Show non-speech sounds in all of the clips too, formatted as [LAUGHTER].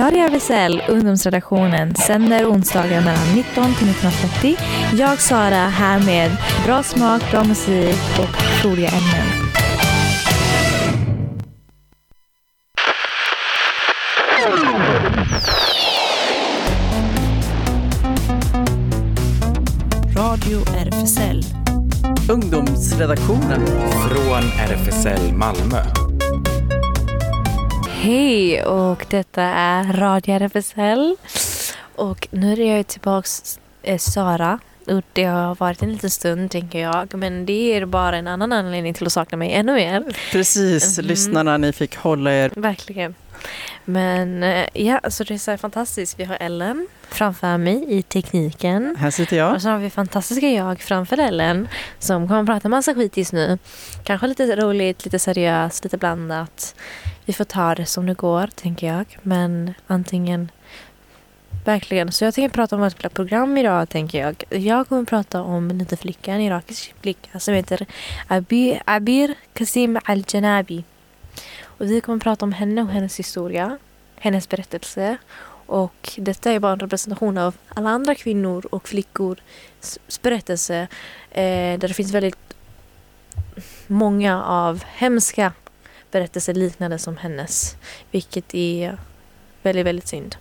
Radio RFSL, ungdomsredaktionen, sänder onsdagar mellan 19 till 19.30. Jag, Sara, här med bra smak, bra musik och roliga ämnen. Radio RFSL. Ungdomsredaktionen. Från RFSL Malmö. Hej och detta är Radio RFSL. Och nu är jag tillbaks eh, Sara. Och det har varit en liten stund tänker jag. Men det är bara en annan anledning till att sakna mig ännu mer. Precis, Mhm. lyssnarna, ni fick hålla er. Verkligen. Men eh, ja, så det är så fantastiskt. Vi har Ellen framför mig i tekniken. Här sitter jag. Och så har vi fantastiska jag framför Ellen som kommer att prata massa skit just nu. Kanske lite roligt, lite seriöst, lite blandat. Vi får ta det som det går, tänker jag. Men antingen... Verkligen. Så jag tänker prata om ett program idag, tänker jag. Jag kommer prata om en liten flicka, en irakisk flicka som heter Abi- Abir Kasim Al-Janabi. Och vi kommer prata om henne och hennes historia, hennes berättelse. Och detta är bara en representation av alla andra kvinnor och flickors berättelse. Eh, där det finns väldigt många av hemska berättelser liknande som hennes. Vilket är väldigt, väldigt synd.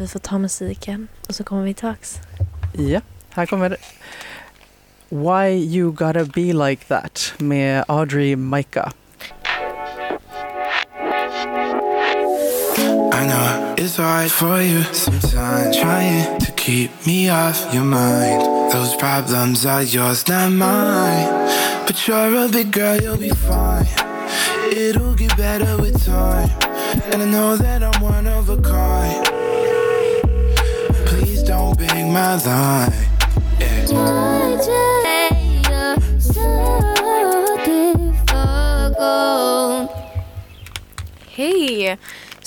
Vi får ta musiken och så kommer vi tillbaks. Ja, här kommer Why You Gotta Be Like That med Audrey Micah. I know it's hard for you sometimes, trying to keep me off your mind. Those problems are yours, not mine. But you're a big girl, you'll be fine. It'll get better with time. And I know that I'm one of a kind. Please don't beg my line. Yeah. Hej!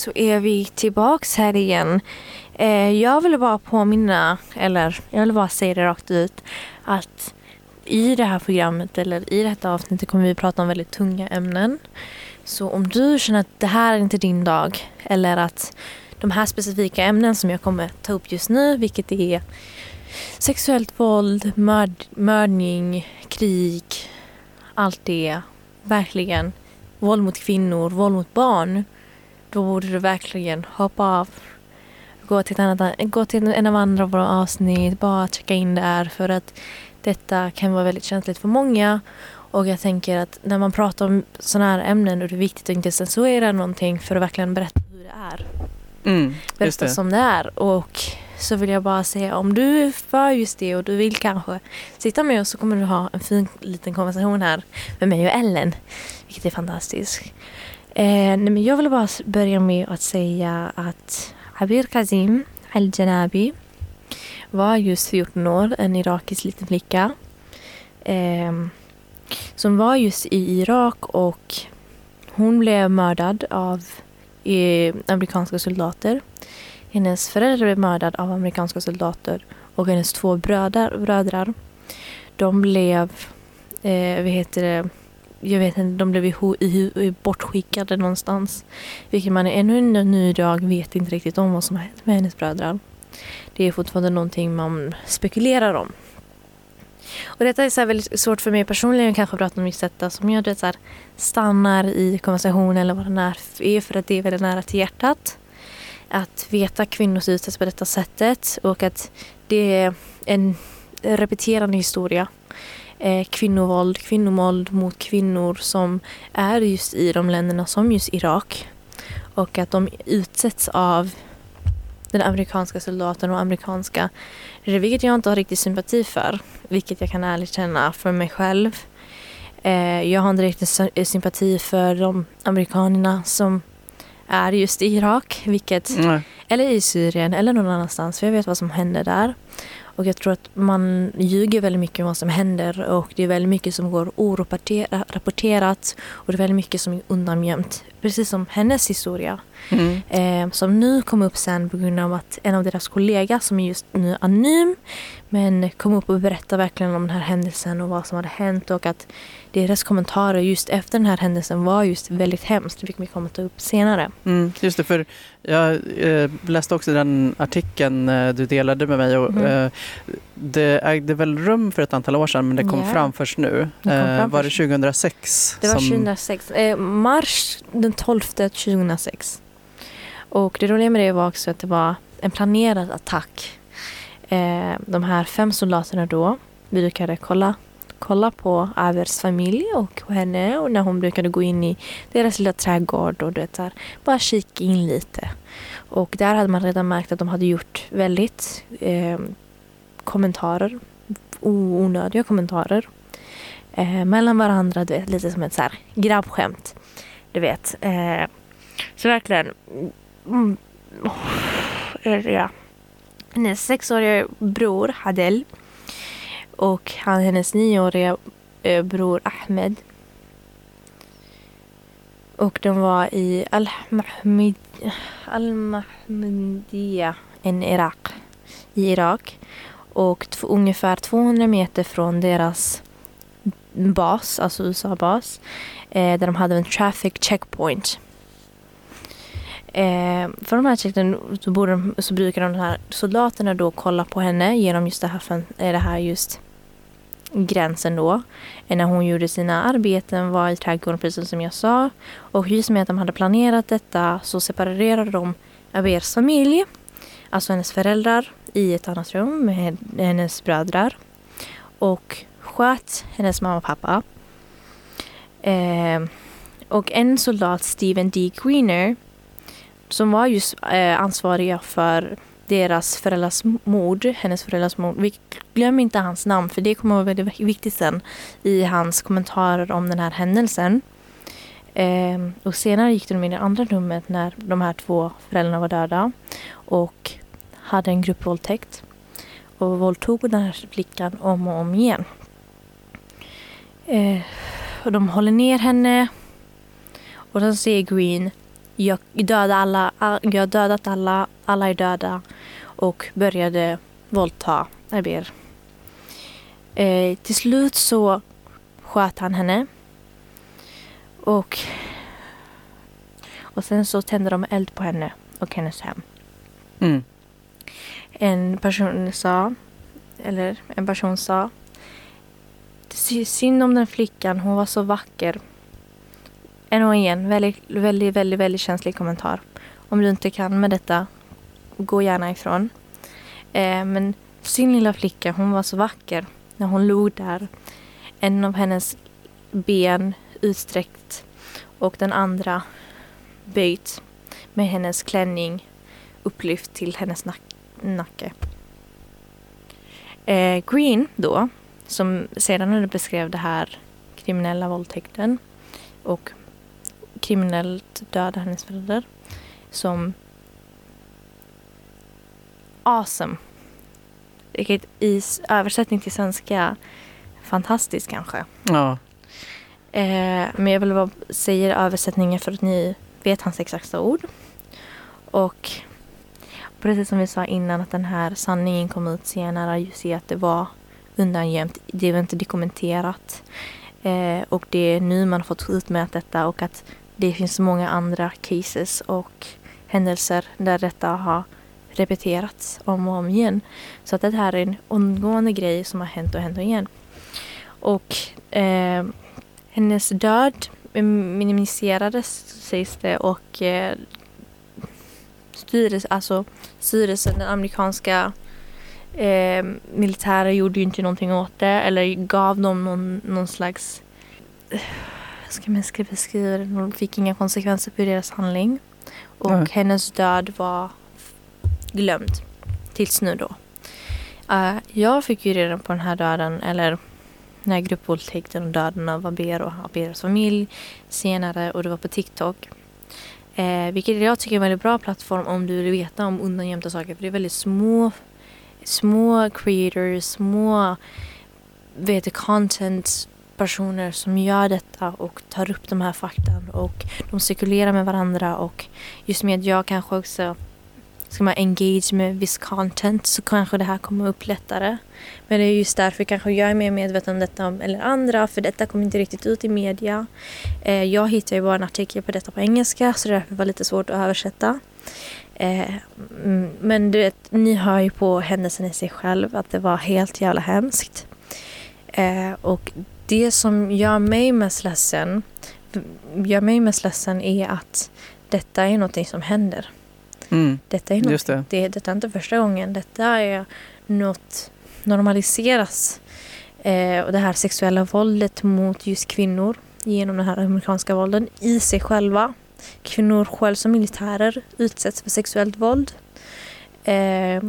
Så är vi tillbaks här igen. Eh, jag vill bara påminna, eller jag vill bara säga det rakt ut, att i det här programmet eller i detta avsnittet kommer vi prata om väldigt tunga ämnen. Så om du känner att det här är inte din dag eller att de här specifika ämnen som jag kommer ta upp just nu, vilket är sexuellt våld, mörd, mördning, krig, allt det, verkligen våld mot kvinnor, våld mot barn, då borde du verkligen hoppa av. Gå till, annat, gå till en av andra av våra avsnitt, bara checka in där för att detta kan vara väldigt känsligt för många. Och jag tänker att när man pratar om sådana här ämnen då är det viktigt att inte censurera någonting för att verkligen berätta hur det är. Mm, Berätta det. som det är. Och så vill jag bara säga om du är för just det och du vill kanske sitta med oss så kommer du ha en fin liten konversation här med mig och Ellen. Vilket är fantastiskt. Eh, nej, men jag vill bara börja med att säga att Abir Kazim Al-Janabi var just 14 år, en irakisk liten flicka. Eh, som var just i Irak och hon blev mördad av eh, amerikanska soldater. Hennes föräldrar blev mördade av amerikanska soldater och hennes två bröder, brödrar de blev, eh, vad heter det, jag vet inte, de blev bortskickade någonstans. Vilket man ännu en ny dag vet inte riktigt om vad som har hänt med hennes bröder. Det är fortfarande någonting man spekulerar om. Och detta är så här väldigt svårt för mig personligen att prata om just detta som jag det så här, stannar i konversationen eller vad det är, är för att det är väldigt nära till hjärtat. Att veta kvinnors utsätts på detta sättet och att det är en repeterande historia. Eh, kvinnovåld, kvinnovåld mot kvinnor som är just i de länderna som just Irak. Och att de utsätts av den amerikanska soldaten och amerikanska vilket jag inte har riktigt sympati för. Vilket jag kan ärligt känna för mig själv. Eh, jag har inte riktigt sy- sympati för de amerikanerna som är just i Irak. Vilket Nej. eller i Syrien eller någon annanstans. För jag vet vad som händer där. Och jag tror att man ljuger väldigt mycket om vad som händer och det är väldigt mycket som går orapporterat och det är väldigt mycket som är undangömt precis som hennes historia. Mm. Eh, som nu kom upp sen på grund av att en av deras kollegor som är just nu anonym men kom upp och berättade verkligen om den här händelsen och vad som hade hänt och att deras kommentarer just efter den här händelsen var just väldigt hemskt, vilket vi kommer ta upp senare. Mm, just det, för jag eh, läste också den artikeln eh, du delade med mig. Och, Mhm. eh, det ägde väl rum för ett antal år sedan men det kom Ja. fram först nu. Det kom Eh, fram var det först. 2006? Det var som- 2006, eh, mars den 12 2006. Och det roliga med det var också att det var en planerad attack. Eh, de här fem soldaterna då brukade kolla, kolla på Avers familj och på henne och när hon brukade gå in i deras lilla trädgård och du vet, här, bara kika in lite. Och där hade man redan märkt att de hade gjort väldigt eh, kommentarer, onödiga kommentarer eh, mellan varandra, du vet, lite som ett så här grabbskämt. Du vet. Eh, så verkligen. Mm, oh, ja. Hennes sexåriga bror Hadel och han, hennes nioåriga eh, bror Ahmed. Och de var i Al-Mahmid, en i Irak. I Irak. Och ungefär 200 meter från deras bas, alltså USA-bas, eh, där de hade en traffic checkpoint. Eh, för de här checkpointen så, de, så brukar de här soldaterna då kolla på henne genom just det här, eh, det här just gränsen då. Eh, när hon gjorde sina arbeten var i trädgården precis som jag sa. Och just med att de hade planerat detta så separerade de Abers familj, alltså hennes föräldrar, i ett annat rum med hennes bröder. Och sköt hennes mamma och pappa. Eh, och en soldat, Steven D. Greener, som var just eh, ansvariga för deras föräldrars mord, hennes föräldrars mord. Vi glöm inte hans namn för det kommer att vara väldigt viktigt sen i hans kommentarer om den här händelsen. Eh, och senare gick de in i det andra rummet när de här två föräldrarna var döda och hade en gruppvåldtäkt och våldtog den här flickan om och om igen. Eh, och de håller ner henne och sen säger Green jag, döda alla, all, jag har dödat alla, alla är döda och började våldta Arber. Eh, till slut så sköt han henne och, och sen så tände de eld på henne och hennes hem. Mm. En person sa, eller en person sa, tyckte synd om den flickan, hon var så vacker. En och igen, väldigt, väldigt, väldigt, väldigt känslig kommentar. Om du inte kan med detta, gå gärna ifrån. Eh, men sin lilla flicka, hon var så vacker när hon låg där. En av hennes ben utsträckt och den andra böjt med hennes klänning upplyft till hennes nack- nacke. Eh, Green då, som sedan beskrev det här kriminella våldtäkten och kriminellt döda hennes föräldrar som awesome. Vilket i översättning till svenska fantastiskt kanske. Ja. Eh, men jag vill bara säga översättningen för att ni vet hans exakta ord. Och precis som vi sa innan att den här sanningen kom ut senare just i att det var undangömt. Det var inte dokumenterat. Eh, och det är nu man har fått ut med detta och att det finns många andra cases och händelser där detta har repeterats om och om igen. Så att det här är en omgående grej som har hänt och hänt och igen. Och eh, hennes död minimiserades sägs det och eh, styrelsen, alltså styrelsen, den amerikanska eh, militära gjorde ju inte någonting åt det eller gav dem någon, någon slags eh, ska man beskriva det? De fick inga konsekvenser för deras handling. Och Nej. hennes död var glömd tills nu då. Eh, jag fick ju redan på den här döden, eller den här gruppvåldtäkten och döden av Aber och Aberes familj senare och det var på TikTok. Eh, vilket jag tycker är en väldigt bra plattform om du vill veta om undangömda saker. För det är väldigt små, små creators, små vet du, content personer som gör detta och tar upp de här faktan och de cirkulerar med varandra och just med att jag kanske också ska man engage med viss content så kanske det här kommer upp lättare. Men det är just därför kanske jag är mer medveten om detta eller andra för detta kommer inte riktigt ut i media. Eh, jag hittade ju bara en artikel på detta på engelska så det var lite svårt att översätta. Eh, mm, men du vet, ni hör ju på händelsen i sig själv att det var helt jävla hemskt. Eh, och det som gör mig mest ledsen, gör mig mest ledsen är att detta är någonting som händer. Mm. Detta är, något, det. Det, detta är inte första gången. Detta är något normaliseras. Eh, och det här sexuella våldet mot just kvinnor genom den här amerikanska vålden i sig själva. Kvinnor själv som militärer utsätts för sexuellt våld. Eh,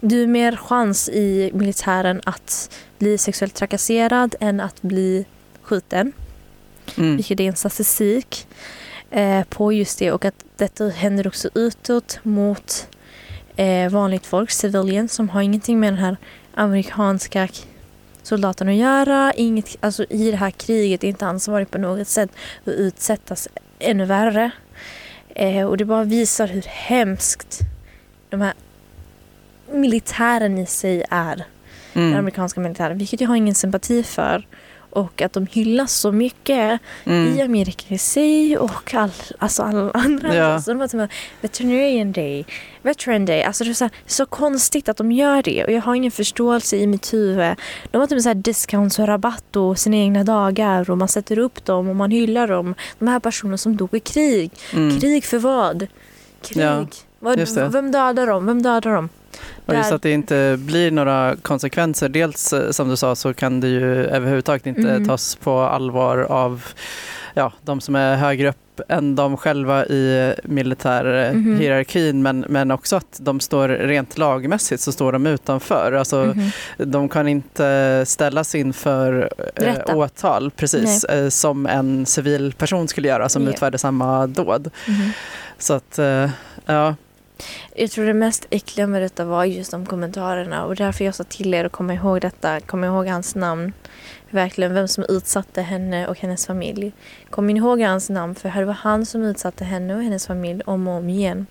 du har mer chans i militären att bli sexuellt trakasserad än att bli skjuten. Mm. Vilket är en statistik eh, på just det och att detta händer också utåt mot eh, vanligt folk, civilian, som har ingenting med den här amerikanska soldaten att göra. Inget, alltså i det här kriget är inte ansvarig på något sätt att utsättas ännu värre. Eh, och det bara visar hur hemskt de här militären i sig är den Mm. amerikanska militären, vilket jag har ingen sympati för. Och att de hyllas så mycket i Mm. Amerika i sig och all, alltså alla andra. Ja. Alltså, de har med Veterinarian Day, Veteran Day. Alltså det är så, här, så konstigt att de gör det och jag har ingen förståelse i mitt huvud. De har med så här discounts och rabatt och sina egna dagar och man sätter upp dem och man hyllar dem. De här personerna som dog i krig. Mm. Krig för vad? Krig. Ja, vad. Vem dödar dem? Vem dödar dem? Och just att det inte blir några konsekvenser. Dels eh, som du sa så kan det ju överhuvudtaget inte Mm. tas på allvar av ja, de som är högre upp än de själva i militärhierarkin Mhm. men, men också att de står rent lagmässigt så står de utanför. Alltså, Mhm. De kan inte ställas inför eh, åtal precis eh, som en civil person skulle göra som Ja. utförde samma dåd. Mhm. Så att, eh, ja. Jag tror det mest äckliga med detta var just de kommentarerna och därför jag sa till er att komma ihåg detta, komma ihåg hans namn. Verkligen vem som utsatte henne och hennes familj. Kom ihåg hans namn för det var han som utsatte henne och hennes familj om och om igen.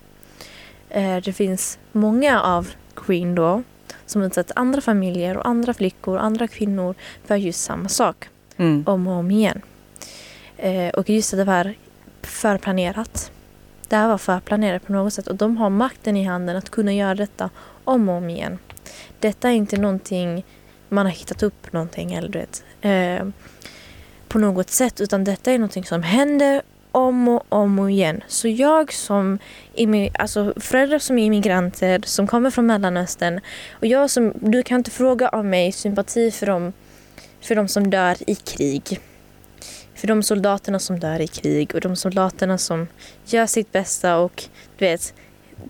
Eh, Det finns många av Queen då som utsatt andra familjer och andra flickor och andra kvinnor för just samma sak Mm. om och om igen. Eh, och just att det var förplanerat. Det här var förplanerat på något sätt och de har makten i handen att kunna göra detta om och om igen. Detta är inte någonting man har hittat upp någonting eller du vet, eh, på något sätt utan detta är någonting som händer om och om och igen. Så jag som alltså föräldrar som är immigranter som kommer från Mellanöstern och jag som, du kan inte fråga av mig sympati för dem, för dem som dör i krig. För de soldaterna som dör i krig och de soldaterna som gör sitt bästa och du vet,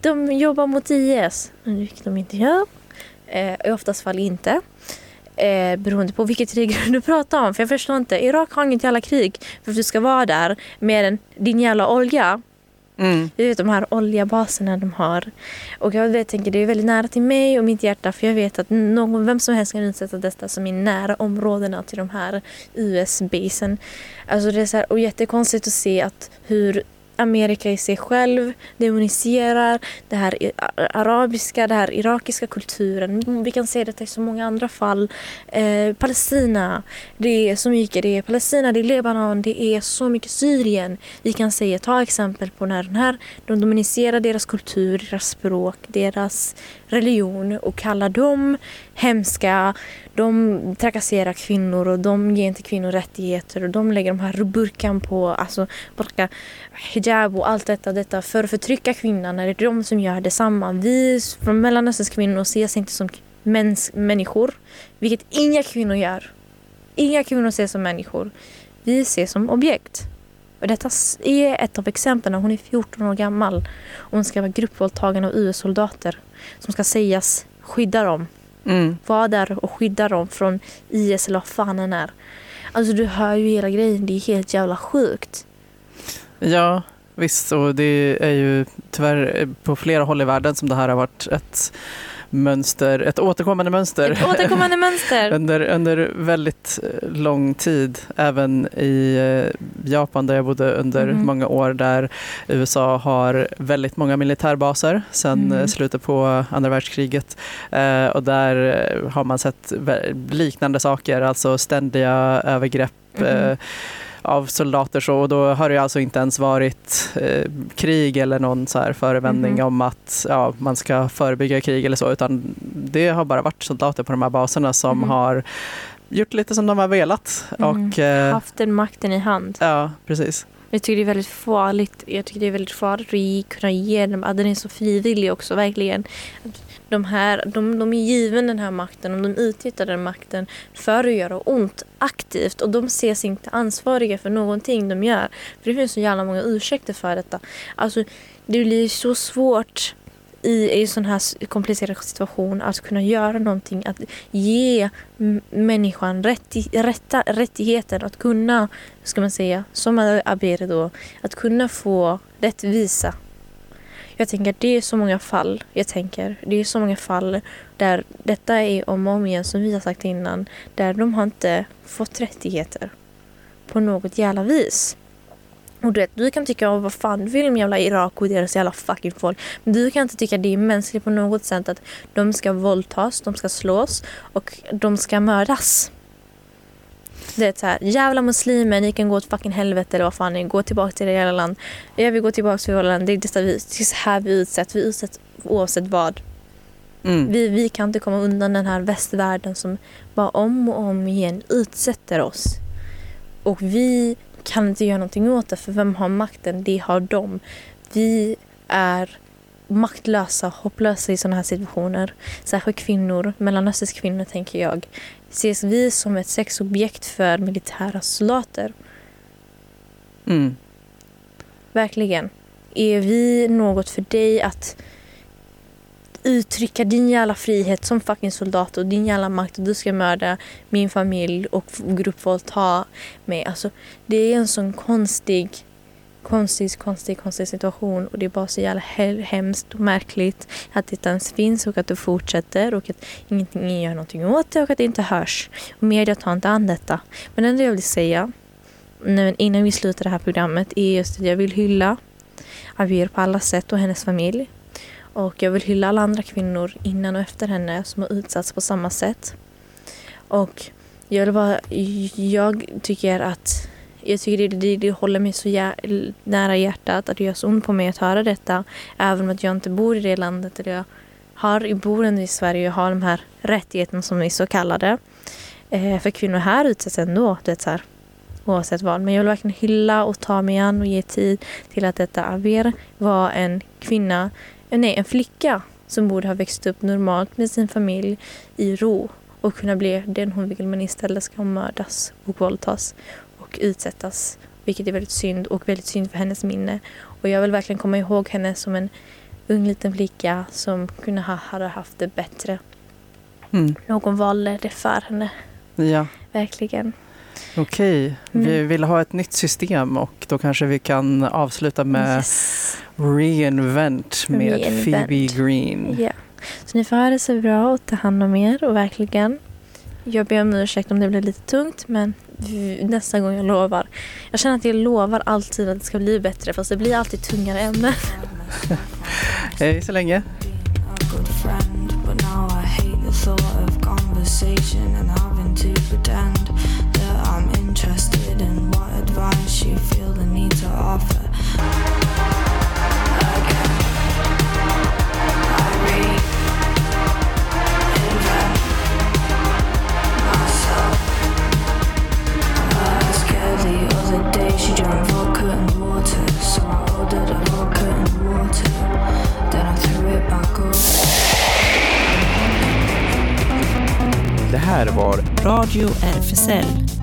de jobbar mot IS, vilket de inte gör. Eh, I oftast fall inte. Eh, beroende på vilket krig [LAUGHS] du pratar om. För jag förstår inte, Irak har inget jävla krig för att du ska vara där med en, din jävla olja. Mm. Du vet de här oljebaserna de har. Och jag vet, tänker det är väldigt nära till mig och mitt hjärta för jag vet att någon, vem som helst kan utsätta detta som är nära områdena till de här US-basen. Alltså det är så här, och jättekonstigt att se att hur Amerika i sig själv demoniserar det här arabiska, det här irakiska kulturen. Mm, vi kan se detta i så många andra fall. Eh, Palestina, det är så mycket. Det är Palestina, det är Libanon, det är så mycket Syrien. Vi kan säga, ta exempel på när den här, de dominerar deras kultur, deras språk, deras religion och kallar dem hemska. De trakasserar kvinnor och de ger inte kvinnor rättigheter och de lägger de här burkan på, alltså burka, hijab och allt detta, detta för att förtrycka kvinnan. Är det de som gör detsamma? Vi från Mellanösterns kvinnor ses inte som mäns, människor, vilket inga kvinnor gör. Inga kvinnor ses som människor. Vi ses som objekt. Och detta är ett av exemplen. Hon är 14 år gammal och hon ska vara gruppvåldtagen av US-soldater som ska sägas skydda dem. Mm. Vara där och skydda dem från IS eller vad fan den är. Alltså du hör ju hela grejen. Det är helt jävla sjukt. Ja, visst. Och det är ju tyvärr på flera håll i världen som det här har varit ett mönster, ett återkommande mönster. Ett återkommande mönster. [LAUGHS] Under, under väldigt eh, lång tid, även i eh, Japan där jag bodde under Mhm. många år, där USA har väldigt många militärbaser sedan Mm. slutet på andra världskriget. Eh, och där har man sett liknande saker, alltså ständiga övergrepp Mhm. eh, av soldater. Så, och då har det alltså inte ens varit eh, krig eller någon så här förevändning Mhm. om att ja, man ska förebygga krig eller så, utan det har bara varit soldater på de här baserna som Mhm. har gjort lite som de har velat. Mm. Och, eh, Haft den makten i hand. ja, precis. Jag tycker det är väldigt farligt. Jag tycker det är väldigt farligt att ge, kunna ge dem, att den är så frivillig också, verkligen. Att De, här, de, de är given den här makten och de utnyttjar den makten för att göra ont aktivt och de ses inte ansvariga för någonting de gör. För det finns så jävla många ursäkter för detta. Alltså, det blir så svårt i en sån här komplicerad situation att kunna göra någonting, att ge människan rätti, rätta, rättigheten att kunna, ska man säga, som Abir då, att kunna få rättvisa. Jag tänker att det är så många fall, jag tänker, det är så många fall där detta är om och om igen som vi har sagt innan, där de har inte fått rättigheter på något jävla vis. Och du vet, du kan tycka, vad fan du vill med jävla Irak och deras jävla fucking folk. Men du kan inte tycka det är mänskligt på något sätt att de ska våldtas, de ska slås och de ska mördas. Det är så här, jävla muslimer, ni kan gå åt fucking helvete eller vad fan ni gå tillbaka till era jävla land. Jag vill gå tillbaka till vårt land, det är, detta vi, det är så här vi utsätts, vi utsätts oavsett vad. Mm. Vi, vi kan inte komma undan den här västvärlden som bara om och om igen utsätter oss. Och vi kan inte göra någonting åt det, för vem har makten? Det har de. Vi är maktlösa, hopplösa i sådana här situationer. Särskilt kvinnor, mellanösterns kvinnor tänker jag, ses vi som ett sexobjekt för militära soldater. Mm. Verkligen. Är vi något för dig att uttrycka din jävla frihet som fucking soldat och din jävla makt och du ska mörda min familj och gruppvåldta mig. Alltså, det är en sån konstig, konstig, konstig, konstig situation och det är bara så jävla he- hemskt och märkligt att det ens finns och att det fortsätter och att ingenting gör någonting åt det och att det inte hörs. Och media tar inte an detta. Men det enda jag vill säga nu, innan vi slutar det här programmet är just att jag vill hylla Avir på alla sätt och hennes familj. Och jag vill hylla alla andra kvinnor innan och efter henne som har utsatts på samma sätt. Och jag vill bara, jag tycker att jag tycker det, det, det håller mig så jä- nära hjärtat att det gör så ont på mig att höra detta. Även om att jag inte bor i det landet. där jag har, bor ändå i Sverige och har de här rättigheterna som är så kallade. Eh, för kvinnor här utsätts ändå. det så här, oavsett vad. Men jag vill verkligen hylla och ta mig an och ge tid till att detta Aver var en kvinna, nej en flicka som borde ha växt upp normalt med sin familj i ro och kunna bli den hon vill men istället ska hon mördas och våldtas och utsättas. Vilket är väldigt synd och väldigt synd för hennes minne. Och jag vill verkligen komma ihåg henne som en ung liten flicka som kunde ha hade haft det bättre. Mm. Någon valde det för henne. Ja, Verkligen. Okej. Vi Mm. vill ha ett nytt system och då kanske vi kan avsluta med Yes. Reinvent med Reinvent. Phoebe Green. Ja. Så ni får ha det så bra och ta hand om er och verkligen. Jag ber om ursäkt om det blev lite tungt men vi- nästa gång jag lovar. Jag känner att jag lovar alltid att det ska bli bättre fast det blir alltid tungare ämnen. [LAUGHS] Hej så länge. The need to offer. Again, I reinvent myself. I was scared the other day she drank vodka and water, so I ordered a vodka and water. Then I threw it back Radio RFSL.